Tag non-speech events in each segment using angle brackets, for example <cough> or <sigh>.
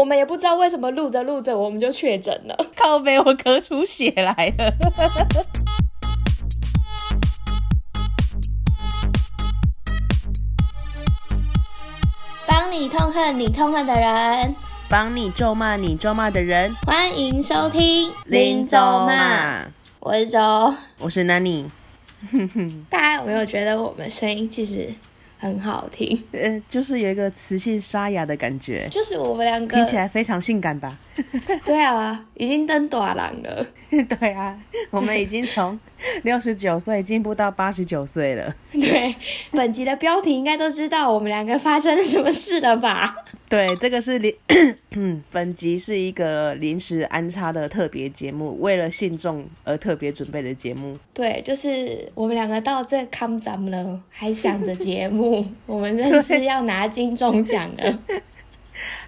我们也不知道为什么录着录着我们就确诊了，靠背我咳出血来了。<laughs> 帮你痛恨你痛恨的人，帮你咒骂你咒骂的人，欢迎收听林咒骂，我是周，我是 Nani。<laughs> 大家有没有觉得我们声音其实很好听？<laughs> 呃，就是有一个磁性沙哑的感觉，就是我们两个听起来非常性感吧？<laughs> 对啊，已经登短廊了。对啊，我们已经从 <laughs> <laughs> 六十九岁进步到八十九岁了。<laughs> 对，本集的标题应该都知道我们两个发生了什么事了吧？<laughs> 对，这个是临，<coughs> 本集是一个临时安插的特别节目，为了信众而特别准备的节目。对，就是我们两个到这康咱们了，还想着节目，我们真是要拿金钟奖了。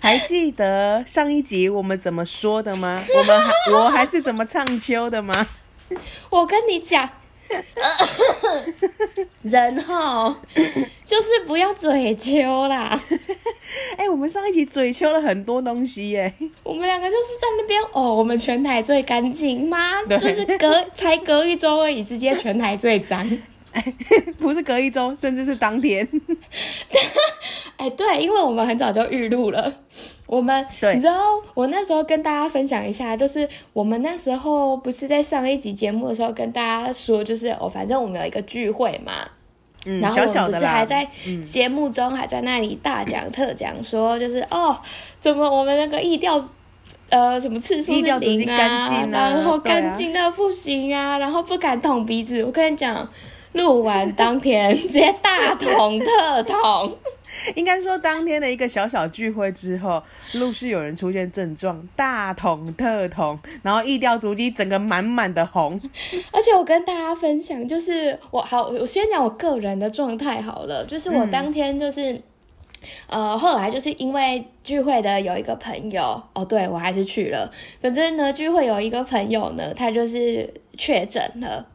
还记得上一集我们怎么说的吗？我们还我还是怎么唱秋的吗？<laughs> 我跟你讲。<laughs> 人哈，就是不要嘴秋啦。<laughs> 哎、欸，我们上一集嘴秋了很多东西耶。我们两个就是在那边哦，我们全台最干净吗？就是隔才隔一周而已，直接全台最脏。哎，<laughs> 不是隔一周，甚至是当天。<laughs> 哎，对，因为我们很早就预录了。我们，对你知道，我那时候跟大家分享一下，就是我们那时候不是在上一集节目的时候跟大家说，就是哦，反正我们有一个聚会嘛，嗯，然后我们不是还在节目中还在那里大讲特讲，说就是哦，怎么我们那个意调，呃，什么次数是零啊，啊然后干净到不行啊，然后不敢捅鼻子。我跟你讲，录完当天直接大捅特捅。<laughs> 应该说，当天的一个小小聚会之后，陆续有人出现症状，大捅特捅，然后一调足迹整个满满的红。而且我跟大家分享，就是我好，我先讲我个人的状态好了，就是我当天就是，嗯、呃，后来就是因为聚会的有一个朋友，哦，对，我还是去了，反正呢，聚会有一个朋友呢，他就是确诊了。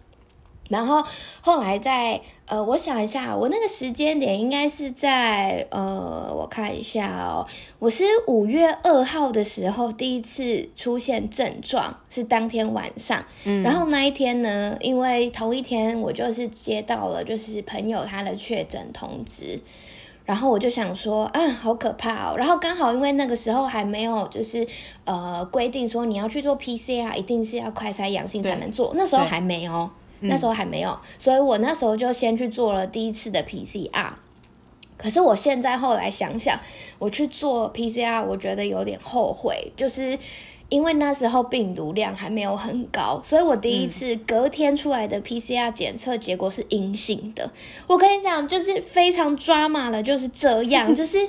然后后来在呃，我想一下，我那个时间点应该是在呃，我看一下哦，我是五月二号的时候第一次出现症状，是当天晚上。嗯，然后那一天呢，因为同一天我就是接到了就是朋友他的确诊通知，然后我就想说啊，好可怕哦。然后刚好因为那个时候还没有就是呃规定说你要去做 PCR，一定是要快筛阳性才能做，那时候还没有。那时候还没有，所以我那时候就先去做了第一次的 PCR。可是我现在后来想想，我去做 PCR，我觉得有点后悔，就是因为那时候病毒量还没有很高，所以我第一次隔天出来的 PCR 检测结果是阴性的。我跟你讲，就是非常 drama 的，就是这样，<laughs> 就是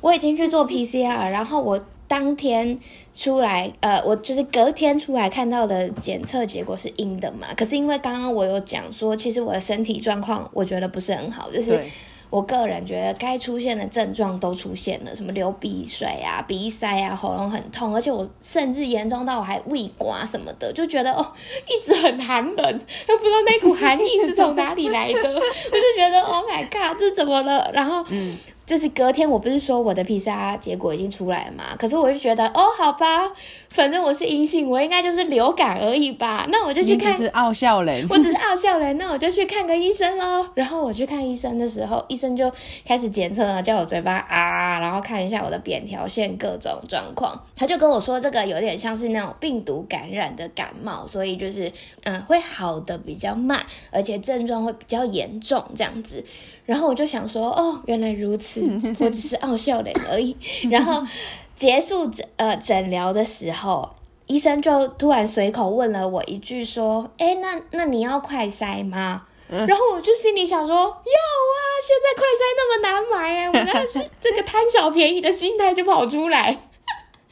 我已经去做 PCR，然后我。当天出来，呃，我就是隔天出来看到的检测结果是阴的嘛。可是因为刚刚我有讲说，其实我的身体状况我觉得不是很好，就是我个人觉得该出现的症状都出现了，什么流鼻水啊、鼻塞啊、喉咙很痛，而且我甚至严重到我还胃刮什么的，就觉得哦，一直很寒冷，都 <laughs> 不知道那股寒意是从哪里来的，我就觉得 Oh my God，这怎么了？然后嗯。就是隔天，我不是说我的 PCR 结果已经出来了嘛？可是我就觉得，哦，好吧，反正我是阴性，我应该就是流感而已吧。那我就去看，你只是傲笑人，我只是傲笑人，那我就去看个医生喽。然后我去看医生的时候，医生就开始检测了，叫我嘴巴啊，然后看一下我的扁桃腺各种状况。他就跟我说，这个有点像是那种病毒感染的感冒，所以就是嗯，会好的比较慢，而且症状会比较严重这样子。然后我就想说，哦，原来如此，我只是傲笑脸而已。<laughs> 然后结束诊呃诊疗的时候，医生就突然随口问了我一句，说：“哎，那那你要快筛吗？”然后我就心里想说：“要啊，现在快筛那么难买哎，我那是 <laughs> 这个贪小便宜的心态就跑出来。”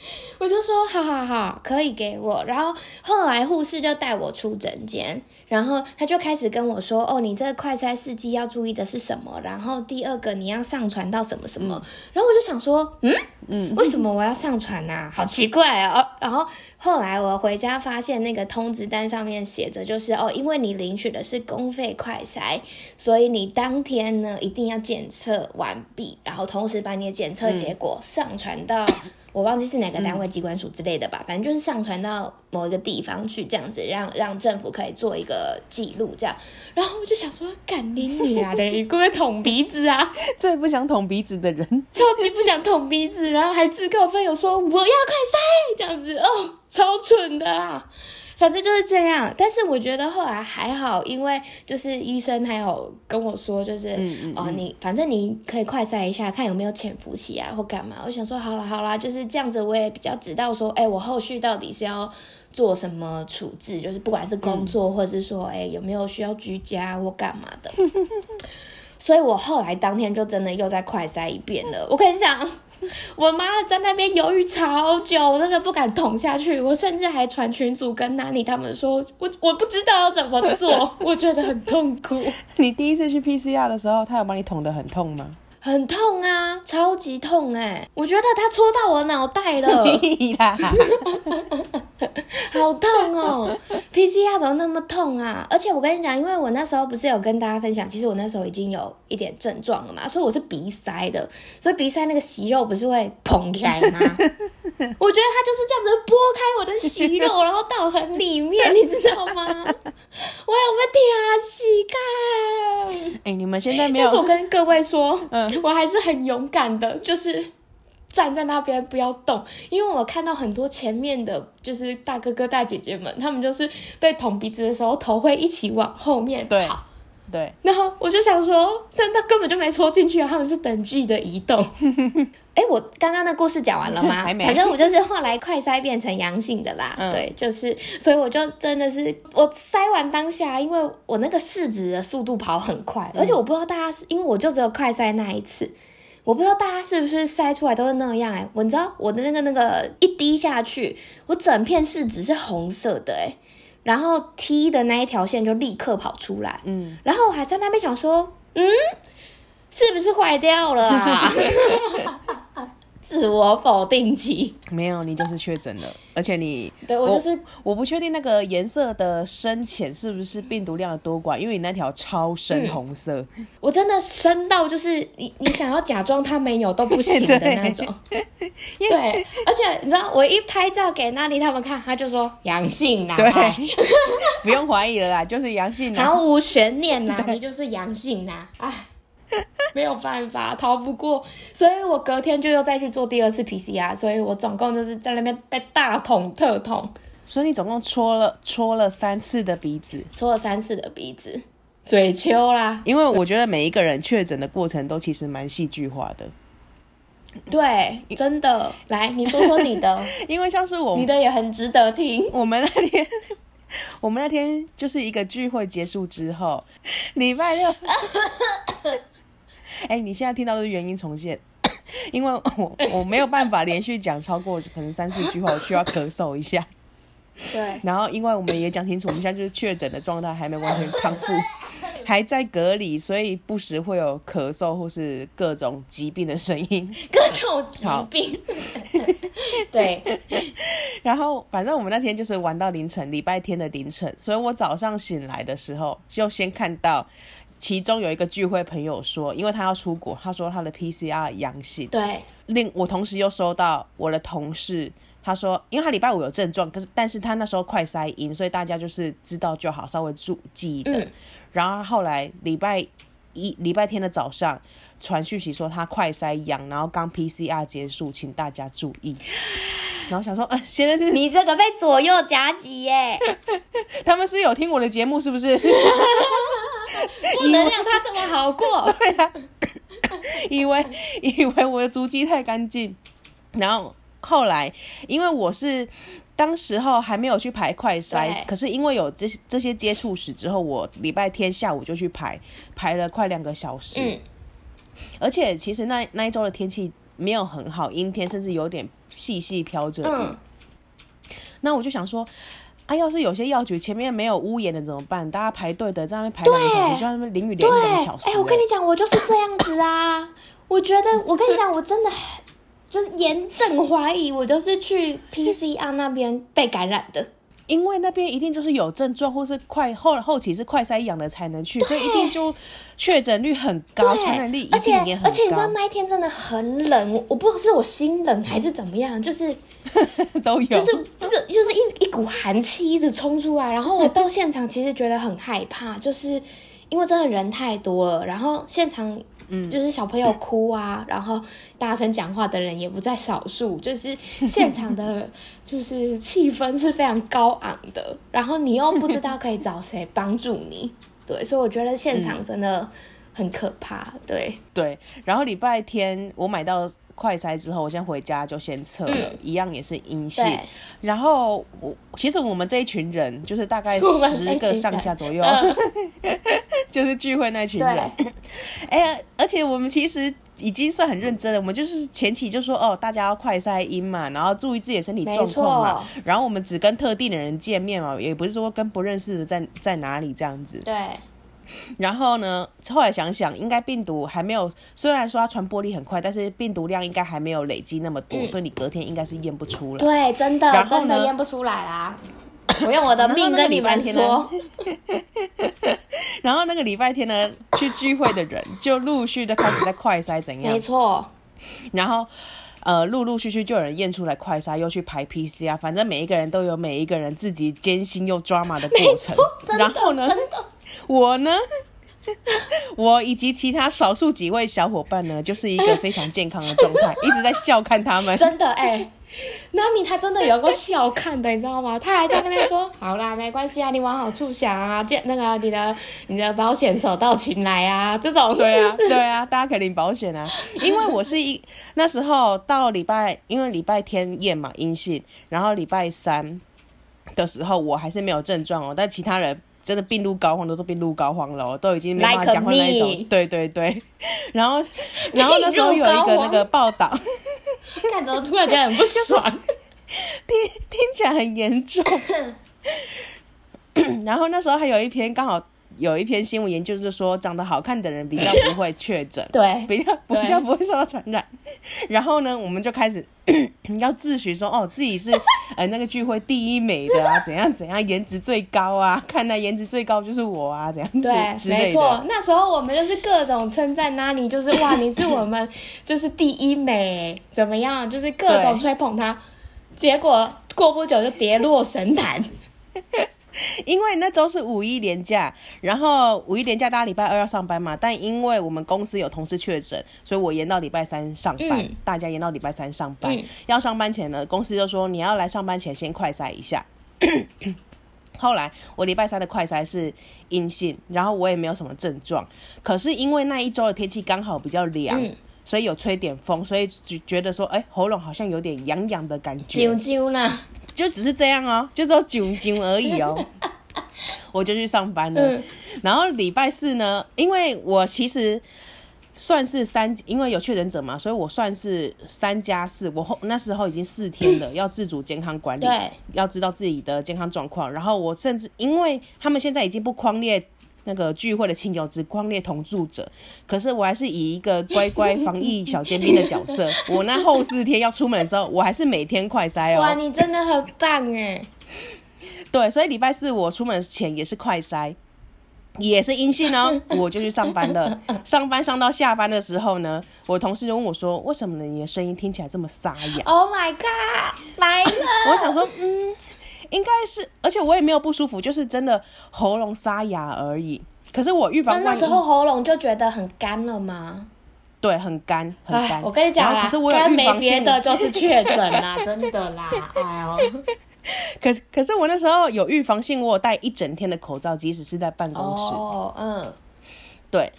<laughs> 我就说：“好好好，可以给我。”然后后来护士就带我出诊间。然后他就开始跟我说：“哦，你这个快筛试剂要注意的是什么？然后第二个你要上传到什么什么？”然后我就想说：“嗯嗯，为什么我要上传啊？<laughs> 好奇怪哦。”然后后来我回家发现那个通知单上面写着就是：“哦，因为你领取的是公费快筛，所以你当天呢一定要检测完毕，然后同时把你的检测结果上传到 <laughs> 我忘记是哪个单位机关署之类的吧，嗯、反正就是上传到某一个地方去，这样子让让政府可以做一个记录，这样。然后我就想说，干你你啊，<laughs> 你会不会捅鼻子啊？最不想捅鼻子的人，超级不想捅鼻子，然后还自告奋勇说我要快塞，这样子哦，超蠢的啊。反正就是这样，但是我觉得后来还好，因为就是医生还有跟我说，就是、嗯嗯嗯、哦，你反正你可以快筛一下，看有没有潜伏期啊，或干嘛。我想说，好了好啦，就是这样子，我也比较知道说，哎、欸，我后续到底是要做什么处置，就是不管是工作，嗯、或者是说，哎、欸，有没有需要居家或干嘛的。所以我后来当天就真的又再快筛一遍了。我跟你讲。<laughs> 我妈在那边犹豫超久，我真的不敢捅下去。我甚至还传群组跟娜妮他们说，我我不知道要怎么做，<laughs> 我觉得很痛苦。你第一次去 PCR 的时候，他有帮你捅得很痛吗？很痛啊，超级痛哎、欸！我觉得他戳到我脑袋了，<laughs> <laughs> 好痛哦！PCR 怎么那么痛啊？而且我跟你讲，因为我那时候不是有跟大家分享，其实我那时候已经有一点症状了嘛，所以我是鼻塞的，所以鼻塞那个息肉不是会膨开吗？<laughs> 我觉得他就是这样子拨开我的息肉，然后到很里面，你知道吗？我有没有舔膝盖？哎、欸，你们现在没有？但是我跟各位说，嗯。我还是很勇敢的，就是站在那边不要动，因为我看到很多前面的，就是大哥哥大姐姐们，他们就是被捅鼻子的时候，头会一起往后面跑。对，然后我就想说，但他根本就没戳进去啊，他们是等距的移动。哎、欸，我刚刚的故事讲完了吗？<laughs> 还没。反正我就是后来快筛变成阳性的啦。嗯、对，就是，所以我就真的是我筛完当下，因为我那个试纸的速度跑很快，而且我不知道大家是因为我就只有快筛那一次，我不知道大家是不是筛出来都是那样哎、欸。我你知道我的那个那个一滴下去，我整片试纸是红色的哎、欸。然后 T 的那一条线就立刻跑出来，嗯，然后我还在那边想说，嗯，是不是坏掉了啊？<laughs> 自我否定期没有，你就是确诊了，而且你对我就是我，我不确定那个颜色的深浅是不是病毒量的多寡，因为你那条超深红色，嗯、我真的深到就是你你想要假装它没有都不行的 <laughs> 那种，<laughs> 对，对，而且你知道我一拍照给娜丽他们看，他就说阳性啦，对，<laughs> 不用怀疑了啦，就是阳性啦，毫无悬念啦，你就是阳性啦，哎。<laughs> 没有办法，逃不过，所以我隔天就又再去做第二次 PCR，所以我总共就是在那边被大捅特捅，所以你总共戳了戳了三次的鼻子，戳了三次的鼻子，嘴丘啦。因为我觉得每一个人确诊的过程都其实蛮戏剧化的，对，真的。来，你说说你的，<laughs> 因为像是我，你的也很值得听。我们那天，<laughs> 我们那天就是一个聚会结束之后，礼拜六。哎、欸，你现在听到的是原因重现，<coughs> 因为我我没有办法连续讲超过可能三四句话，我需要咳嗽一下。对。然后，因为我们也讲清楚，我们现在就是确诊的状态，还没完全康复，<laughs> 还在隔离，所以不时会有咳嗽或是各种疾病的声音。各种疾病。<laughs> 对。然后，反正我们那天就是玩到凌晨，礼拜天的凌晨，所以我早上醒来的时候，就先看到。其中有一个聚会朋友说，因为他要出国，他说他的 PCR 阳性。对。另我同时又收到我的同事，他说，因为他礼拜五有症状，可是但是他那时候快筛阴，所以大家就是知道就好，稍微注记忆的。嗯、然后后来礼拜一、礼拜天的早上传讯息说他快筛阳，然后刚 PCR 结束，请大家注意。然后想说，呃，现在是你这个被左右夹击耶。<laughs> 他们是有听我的节目是不是？<laughs> <laughs> 不能让他这么好过。对啊，以为以为我的足迹太干净，然后后来因为我是当时候还没有去排快筛，可是因为有这这些接触史之后，我礼拜天下午就去排，排了快两个小时。嗯，而且其实那那一周的天气没有很好，阴天，甚至有点。细细飘着，嗯，那我就想说，啊，要是有些药局前面没有屋檐的怎么办？大家排队的在那边排两个小时，就在那边淋雨淋两个小时。哎、欸，我跟你讲，我就是这样子啊。我觉得，我跟你讲，我真的就是严正怀疑，我就是去 PCR 那边被感染的。因为那边一定就是有症状或是快后后期是快筛阳的才能去，所以一定就确诊率很高，传染力一定也很高。而且而且你知道那一天真的很冷，我不知道是我心冷还是怎么样，就是 <laughs> 都有，就是不是就是一一股寒气一直冲出来，然后 <laughs> 我到现场其实觉得很害怕，就是因为真的人太多了，然后现场。嗯，就是小朋友哭啊，然后大声讲话的人也不在少数，就是现场的，<laughs> 就是气氛是非常高昂的，然后你又不知道可以找谁帮助你，对，所以我觉得现场真的很可怕，对对。然后礼拜天我买到快筛之后，我先回家就先测了，嗯、一样也是阴性。然后我其实我们这一群人就是大概 <laughs> 十个上下左右。<laughs> 就是聚会那群人，<laughs> 哎呀，而且我们其实已经算很认真了。我们就是前期就说哦，大家要快筛阴嘛，然后注意自己的身体状况嘛。然后我们只跟特定的人见面嘛，也不是说跟不认识的在在哪里这样子。对。然后呢，后来想想，应该病毒还没有，虽然说它传播力很快，但是病毒量应该还没有累积那么多，嗯、所以你隔天应该是验不出来。对，真的，真的验不出来啦。我用我的命跟你们说。<laughs> 然后那个礼拜天呢，去聚会的人就陆续的开始在快筛，怎样？没错。然后，呃，陆陆续续就有人验出来快筛，又去排 PCR，反正每一个人都有每一个人自己艰辛又抓马的过程。然后呢，我呢，我以及其他少数几位小伙伴呢，<laughs> 就是一个非常健康的状态，一直在笑看他们。真的哎。欸那米他真的有个笑看的，你知道吗？他还在那边说：“好啦，没关系啊，你往好处想啊，见那个你的你的保险手到擒来啊，这种对啊 <laughs> 对啊，大家可以领保险啊。因为我是一那时候到礼拜，因为礼拜天验嘛阴性，然后礼拜三的时候我还是没有症状哦，但其他人真的病入膏肓的都病入膏肓了，都已经没办法讲话那一种。Like、对对对，<laughs> 然后然后那时候有一个那个报道。<laughs> 看怎么突然觉得很不爽，<laughs> 听听起来很严重。<coughs> 然后那时候还有一篇刚好有一篇新闻研究，就是说长得好看的人比较不会确诊，对，<laughs> 比较比较不会受到传染。然后呢，我们就开始要 <laughs> 自诩说，哦，自己是呃那个聚会第一美的啊，怎样怎样，颜值最高啊，<laughs> 看来颜值最高就是我啊，怎样对，没错。那时候我们就是各种称赞，那你就是哇，你是我们就是第一美，怎么样？就是各种吹捧他，结果过不久就跌落神坛。<laughs> 因为那周是五一连假，然后五一连假大家礼拜二要上班嘛，但因为我们公司有同事确诊，所以我延到礼拜三上班，嗯、大家延到礼拜三上班。嗯、要上班前呢，公司就说你要来上班前先快筛一下。<clears throat> 后来我礼拜三的快筛是阴性，然后我也没有什么症状，可是因为那一周的天气刚好比较凉，嗯、所以有吹点风，所以就觉得说，哎，喉咙好像有点痒痒的感觉。啾啾呢？就只是这样哦，就只有啾啾而已哦，<laughs> 我就去上班了。嗯、然后礼拜四呢，因为我其实算是三，因为有确诊者嘛，所以我算是三加四。我后那时候已经四天了，<laughs> 要自主健康管理，要知道自己的健康状况。然后我甚至，因为他们现在已经不框列。那个聚会的亲友只光列同住者，可是我还是以一个乖乖防疫小尖兵的角色。<laughs> 我那后四天要出门的时候，我还是每天快筛哦。哇，你真的很棒哎！<laughs> 对，所以礼拜四我出门前也是快筛，也是阴性哦，<laughs> 我就去上班了。上班上到下班的时候呢，我同事就问我说：“为什么你的声音听起来这么沙哑？”Oh my god，来了！我想说，嗯。应该是，而且我也没有不舒服，就是真的喉咙沙哑而已。可是我预防那时候喉咙就觉得很干了吗？对，很干，很干。我跟你讲啦，可是我干没别的，就是确诊啦，<laughs> 真的啦，哎呦。可是可是我那时候有预防性，我有戴一整天的口罩，即使是在办公室。哦，嗯，对。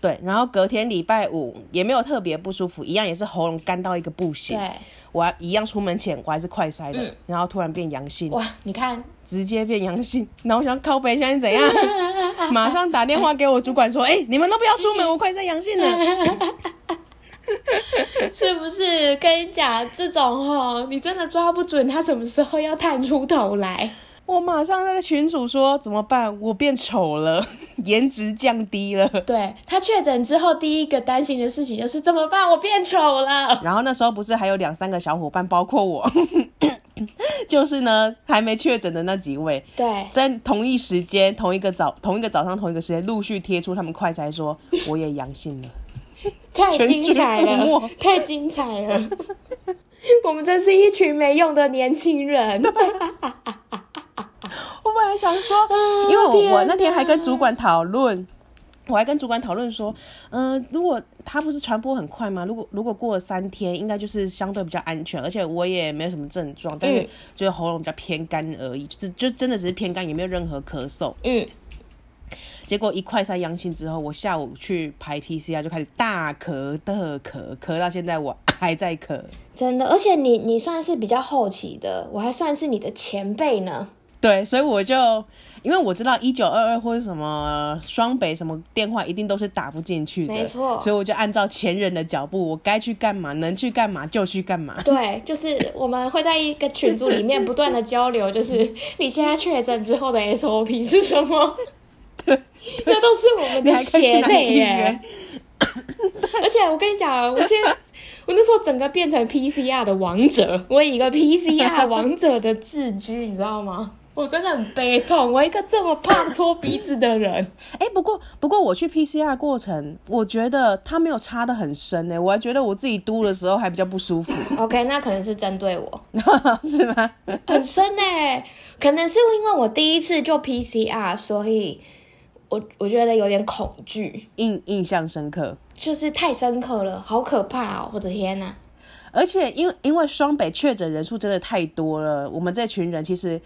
对，然后隔天礼拜五也没有特别不舒服，一样也是喉咙干到一个不行。对，我要一样出门前我还是快筛的，嗯、然后突然变阳性。哇，你看，直接变阳性。然后我想靠北，现在怎样？<laughs> 马上打电话给我主管说：“哎、欸，你们都不要出门，我快筛阳性了。<laughs> <laughs> ”是不是？跟你讲，这种吼，你真的抓不准他什么时候要探出头来。我马上在群主说怎么办？我变丑了，<laughs> 颜值降低了。对，他确诊之后，第一个担心的事情就是怎么办？我变丑了。然后那时候不是还有两三个小伙伴，包括我，<laughs> 就是呢，还没确诊的那几位，对，在同一时间、同一个早、同一个早上、同一个时间，陆续贴出他们快筛，说我也阳性了，<laughs> 太精彩了，太精彩了，我们真是一群没用的年轻人。我本来想说，<laughs> 因为我我那天还跟主管讨论。我还跟主管讨论说，嗯、呃，如果他不是传播很快吗？如果如果过了三天，应该就是相对比较安全，而且我也没有什么症状，但是就是喉咙比较偏干而已，就就真的只是偏干，也没有任何咳嗽。嗯。结果一快筛阳性之后，我下午去排 PCR 就开始大咳特咳，咳到现在我还在咳。真的，而且你你算是比较后期的，我还算是你的前辈呢。对，所以我就。因为我知道一九二二或者什么双北什么电话一定都是打不进去的，没错，所以我就按照前人的脚步，我该去干嘛，能去干嘛就去干嘛。<laughs> 对，就是我们会在一个群组里面不断的交流，就是你现在确诊之后的 SOP 是什么？对，那都是我们的血泪耶。而且我跟你讲，我现在我那时候整个变成 PCR 的王者，我以一个 PCR 王者的自居，你知道吗？我真的很悲痛，我一个这么胖搓鼻子的人。<laughs> 哎、欸，不过不过我去 PCR 过程，我觉得它没有插的很深呢，我还觉得我自己嘟的时候还比较不舒服。<laughs> OK，那可能是针对我，<laughs> 是吗？很深呢，可能是因为我第一次做 PCR，所以我我觉得有点恐惧，印印象深刻，就是太深刻了，好可怕哦！我的天哪！而且因为因为双北确诊人数真的太多了，我们这群人其实。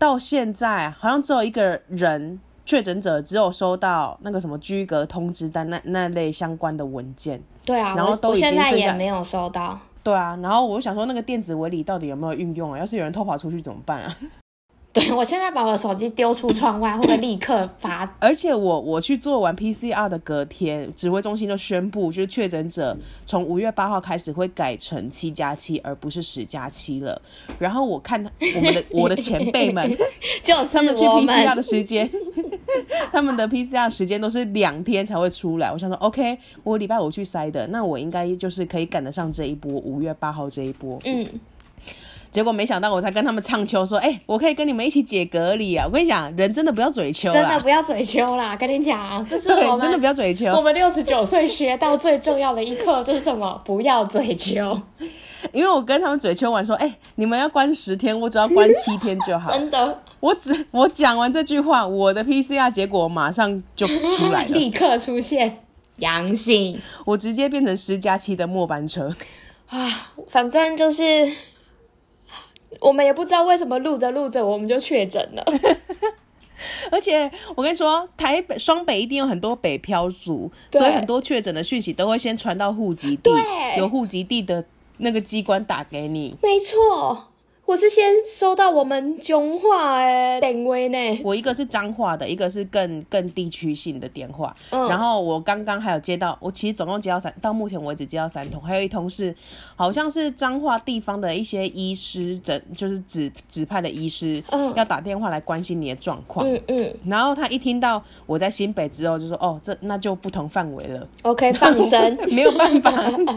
到现在好像只有一个人确诊者，只有收到那个什么居隔通知单那那类相关的文件。对啊，然后都已经现在也没有收到。对啊，然后我就想说那个电子围篱到底有没有运用啊？要是有人偷跑出去怎么办啊？对，我现在把我的手机丢出窗外，会不会立刻发？<coughs> 而且我我去做完 PCR 的隔天，指挥中心就宣布，就是确诊者从五月八号开始会改成七加七，而不是十加七了。然后我看我们的我的前辈们，<laughs> 就是他们去 PCR 的时间，<laughs> 他们的 PCR 时间都是两天才会出来。我想说，OK，我礼拜五去筛的，那我应该就是可以赶得上这一波五月八号这一波。嗯。结果没想到，我才跟他们唱秋说：“哎、欸，我可以跟你们一起解隔离啊！”我跟你讲，人真的不要嘴秋，真的不要嘴秋啦！跟你讲，<laughs> 这是我们真的不要嘴秋。我们六十九岁学到最重要的一课就是什么？不要嘴秋。因为我跟他们嘴秋完说：“哎、欸，你们要关十天，我只要关七天就好。<laughs> ”真的，我只我讲完这句话，我的 PCR 结果马上就出来了，立刻出现阳性，我直接变成十加七的末班车啊！反正就是。我们也不知道为什么录着录着我们就确诊了，<laughs> 而且我跟你说，台北双北一定有很多北漂族，所以很多确诊的讯息都会先传到户籍地，有户籍地的那个机关打给你。没错。我是先收到我们彰化诶电话呢，我一个是彰化的，一个是更更地区性的电话。嗯，然后我刚刚还有接到，我其实总共接到三，到目前为止接到三通，还有一通是好像是彰化地方的一些医师诊，就是指指派的医师，嗯，要打电话来关心你的状况。嗯嗯，然后他一听到我在新北之后，就说哦，这那就不同范围了。OK，<laughs> 放生，<laughs> 没有办法，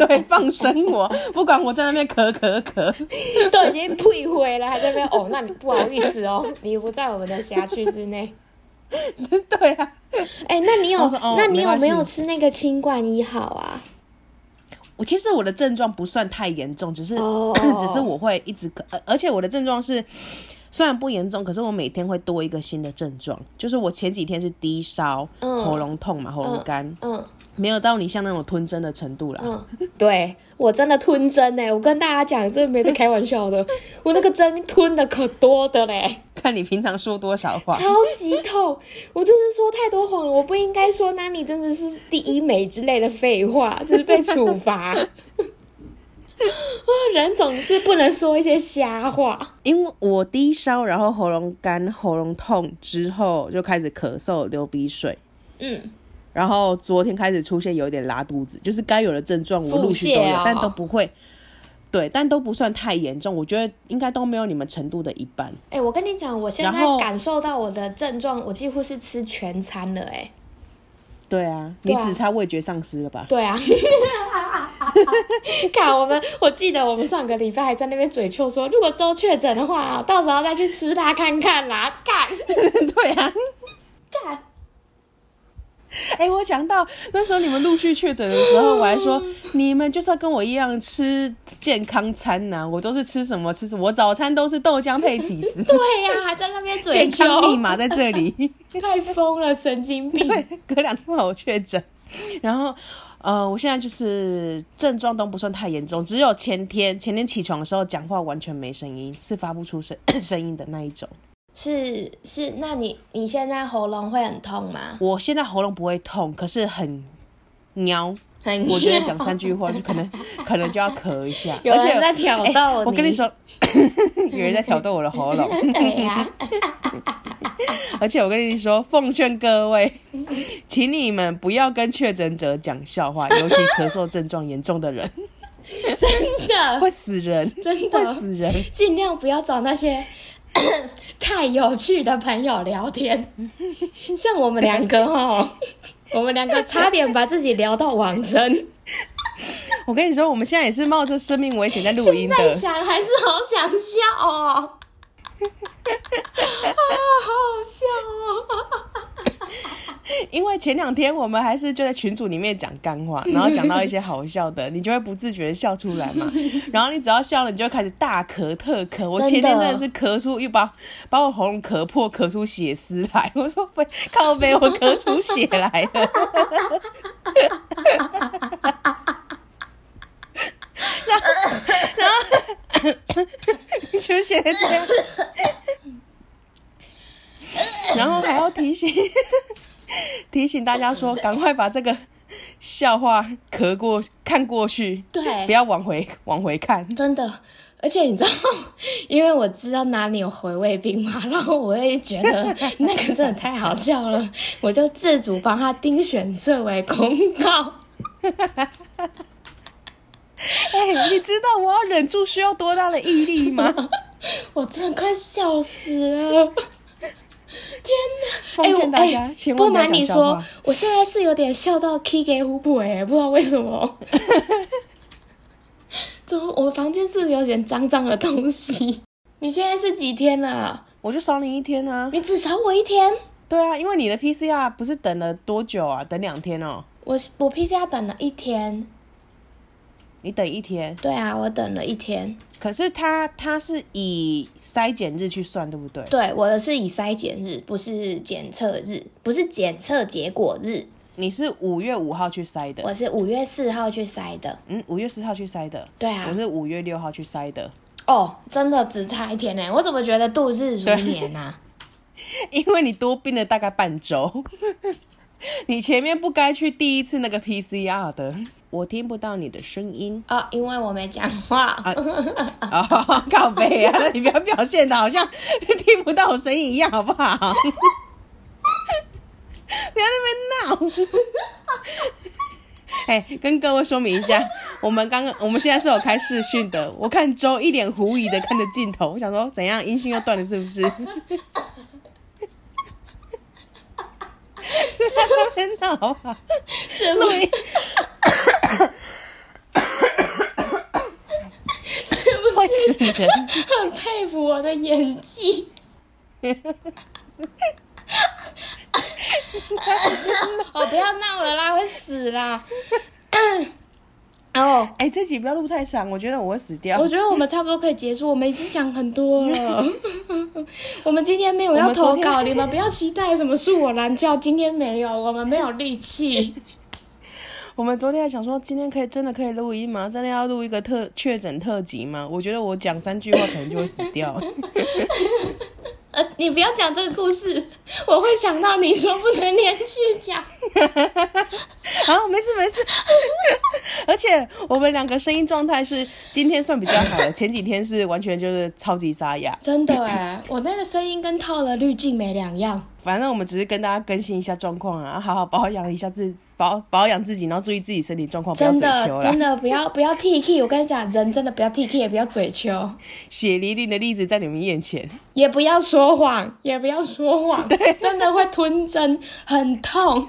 对，放生我，不管我在那边咳咳咳，都已经呸。一回来还在那边哦，那你不好意思哦，<laughs> 你不在我们的辖区之内。<laughs> 对啊，哎、欸，那你有、哦、那你有没有吃那个清冠一号啊？我其实我的症状不算太严重，只是、oh. <clears throat> 只是我会一直咳，而且我的症状是虽然不严重，可是我每天会多一个新的症状，就是我前几天是低烧、嗯、喉咙痛嘛，喉咙干，嗯。嗯没有到你像那种吞针的程度啦。嗯，对，我真的吞针呢，我跟大家讲，这没在开玩笑的，<laughs> 我那个针吞的可多的嘞。看你平常说多少话，超级痛，我真是说太多谎了，我不应该说，那你真的是第一美之类的废话，就是被处罚。<laughs> 啊，人总是不能说一些瞎话。因为我低烧，然后喉咙干、喉咙痛之后，就开始咳嗽、流鼻水。嗯。然后昨天开始出现有点拉肚子，就是该有的症状我陆续都有，哦、但都不会，对，但都不算太严重。我觉得应该都没有你们程度的一半。哎、欸，我跟你讲，我现在感受到我的症状，我几乎是吃全餐了。哎，对啊，你只差味觉丧失了吧？对啊。<laughs> 看我们，我记得我们上个礼拜还在那边嘴臭说，如果周确诊的话，到时候再去吃它看看啦。干，<laughs> 对啊，干。<laughs> 哎、欸，我想到那时候你们陆续确诊的时候，我还说你们就是要跟我一样吃健康餐呐、啊，我都是吃什么吃什么，我早餐都是豆浆配起司。<laughs> 对呀、啊，还在那边嘴健康密码在这里，<laughs> 太疯了，神经病。对，隔两天我确诊，然后呃，我现在就是症状都不算太严重，只有前天前天起床的时候讲话完全没声音，是发不出声 <coughs> 声音的那一种。是是，那你你现在喉咙会很痛吗？我现在喉咙不会痛，可是很喵，很我觉得讲三句话就可能 <laughs> 可能就要咳一下。<laughs> 有人在挑逗你，我跟你说，<laughs> 有人在挑逗我的喉咙。对呀。而且我跟你说，奉劝各位，请你们不要跟确诊者讲笑话，尤其咳嗽症状严重的人，真的会死人，真的会死人。尽量不要找那些。<coughs> 太有趣的朋友聊天，像我们两个哦，我们两个差点把自己聊到往生。我跟你说，我们现在也是冒着生命危险在录音的。现在想还是好想笑哦，<laughs> 啊，好好笑哦。<laughs> 因为前两天我们还是就在群组里面讲干话，<laughs> 然后讲到一些好笑的，你就会不自觉的笑出来嘛。<laughs> 然后你只要笑了，你就会开始大咳特咳。我前天真的是咳出，又把把我喉咙咳破，咳出血丝来。我说背靠背，我咳出血来了。然后然后出血这样，然后还要提醒。提醒大家说，<laughs> 赶快把这个笑话咳过看过去，对，不要往回往回看。真的，而且你知道，因为我知道哪里有回味病嘛，然后我也觉得那个真的太好笑了，我就自主帮他丁选设为公告。<laughs> 哎、欸，你知道我要忍住需要多大的毅力吗？<laughs> 我真的快笑死了。天哪！哎，我哎，不瞒你说，我现在是有点笑到起鸡皮哎，不知道为什么。<laughs> 怎么？我房间是有点脏脏的东西？<laughs> 你现在是几天了？我就少你一天啊！你只少我一天？对啊，因为你的 PCR 不是等了多久啊？等两天哦。我我 PCR 等了一天。你等一天？对啊，我等了一天。可是他他是以筛检日去算，对不对？对，我的是以筛检日，不是检测日，不是检测结果日。你是五月五号去筛的，我是五月四号去筛的。嗯，五月四号去筛的。对啊，我是五月六号去筛的。哦，真的只差一天呢？我怎么觉得度日如年呢、啊？<laughs> 因为你多病了大概半周，<laughs> 你前面不该去第一次那个 PCR 的。我听不到你的声音啊、哦，因为我没讲话。啊，<laughs> 哦、靠北啊！<laughs> 你不要表现的好像听不到我声音一样，好不好？不要那么闹。哎、欸，跟各位说明一下，我们刚刚我们现在是有开视讯的。我看周一脸狐疑的看着镜头，我想说怎样音讯又断了，是不是？真的好不好？是录音。是不是很佩服我的演技？<laughs> <laughs> 哦，不要闹了啦，会死啦！哦，哎、欸，这集不要录太长，我觉得我会死掉。我觉得我们差不多可以结束，我们已经讲很多了。<laughs> 我们今天没有要投稿，你们不要期待什么恕我蓝教，今天没有，我们没有力气。<laughs> 我们昨天还想说，今天可以真的可以录音吗？真的要录一个特确诊特辑吗？我觉得我讲三句话可能就会死掉。<laughs> 呃，你不要讲这个故事，<laughs> 我会想到你说不能连续讲。<laughs> 好，没事没事。<laughs> 而且我们两个声音状态是今天算比较好的，前几天是完全就是超级沙哑。真的哎，我那个声音跟套了滤镜没两样。反正我们只是跟大家更新一下状况啊，好好保养一下自己。保保养自己，然后注意自己身体状况。真的，真的不要不要 T K，我跟你讲，人真的不要 T K，也不要嘴求。血淋淋的例子在你们眼前，也不要说谎，也不要说谎，<laughs> 对，真的会吞针，很痛，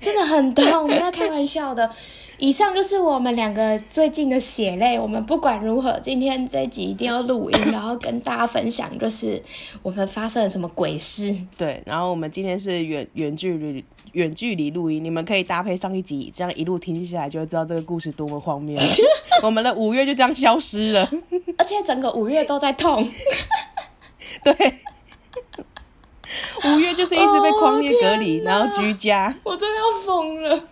真的很痛，不要开玩笑的。以上就是我们两个最近的血泪。我们不管如何，今天这一集一定要录音，然后跟大家分享，就是我们发生了什么鬼事。对，然后我们今天是远远距离远距离录音，你们可以搭配上一集，这样一路听下来就会知道这个故事多么荒谬。<laughs> 我们的五月就这样消失了，而且整个五月都在痛。对，五月就是一直被狂烈隔离，然后居家。我真的要疯了。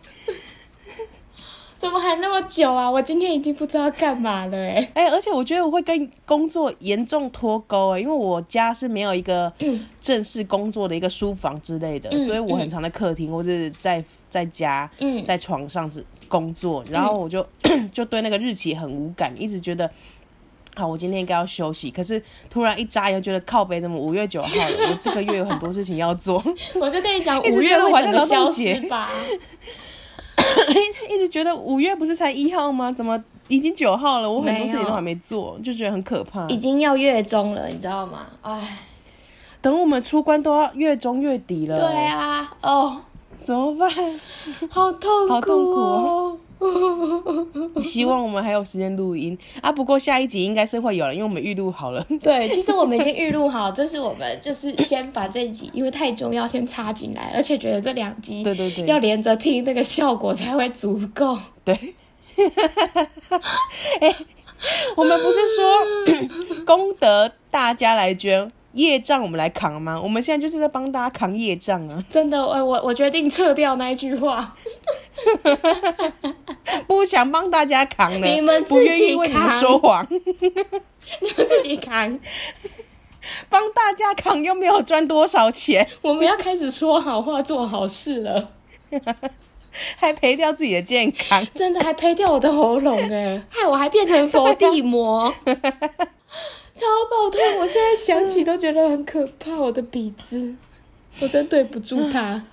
怎么还那么久啊？我今天已经不知道干嘛了哎、欸！<laughs> 哎、欸，而且我觉得我会跟工作严重脱钩哎，因为我家是没有一个正式工作的一个书房之类的，嗯、所以我很常在客厅、嗯、或者在在家，嗯，在床上是工作，然后我就、嗯、就对那个日期很无感，一直觉得好，我今天应该要休息。可是突然一眨眼，觉得靠北怎么五月九号了？我这个月有很多事情要做。<laughs> 我就跟你讲，<laughs> 五月会整个消失吧。<coughs> 一直觉得五月不是才一号吗？怎么已经九号了？我很多事情都还没做，就觉得很可怕。已经要月中了，你知道吗？哎，等我们出关都要月中月底了。对啊，哦，怎么办？好痛苦，好痛苦哦。<laughs> 希望我们还有时间录音啊！不过下一集应该是会有了，因为我们预录好了。<laughs> 对，其实我们已经预录好，这是我们就是先把这一集，因为太重要，先插进来，而且觉得这两集对对对要连着听，那个效果才会足够。对，<laughs> 哎、欸，我们不是说 <coughs> 功德大家来捐。业障我们来扛吗？我们现在就是在帮大家扛业障啊！<laughs> 真的，我我我决定撤掉那一句话，<laughs> 不想帮大家扛了，你们自己扛，你们说谎，<laughs> 你们自己扛，帮大家扛又没有赚多少钱，我们要开始说好话、做好事了，还赔掉自己的健康，真的还赔掉我的喉咙哎，害我还变成佛地魔。超爆痛！我现在想起都觉得很可怕。我的鼻子，<laughs> 我真对不住他。<laughs>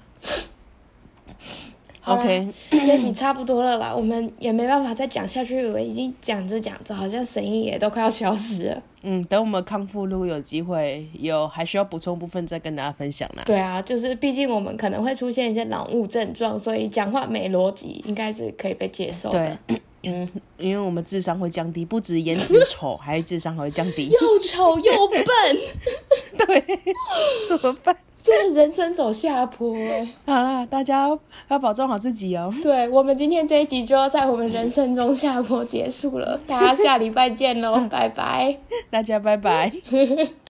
OK，这集差不多了啦，我们也没办法再讲下去。我已经讲着讲着，好像声音也都快要消失了。嗯，等我们康复，如果有机会有还需要补充部分，再跟大家分享啦。对啊，就是毕竟我们可能会出现一些脑雾症状，所以讲话没逻辑，应该是可以被接受的。对。嗯，因为我们智商会降低，不止颜值丑，<laughs> 还智商还会降低。又丑又笨，<laughs> 对，怎么办？这人生走下坡哎。好啦，大家要保重好自己哦。对，我们今天这一集就要在我们人生中下坡结束了，大家下礼拜见喽，<laughs> 拜拜。大家拜拜。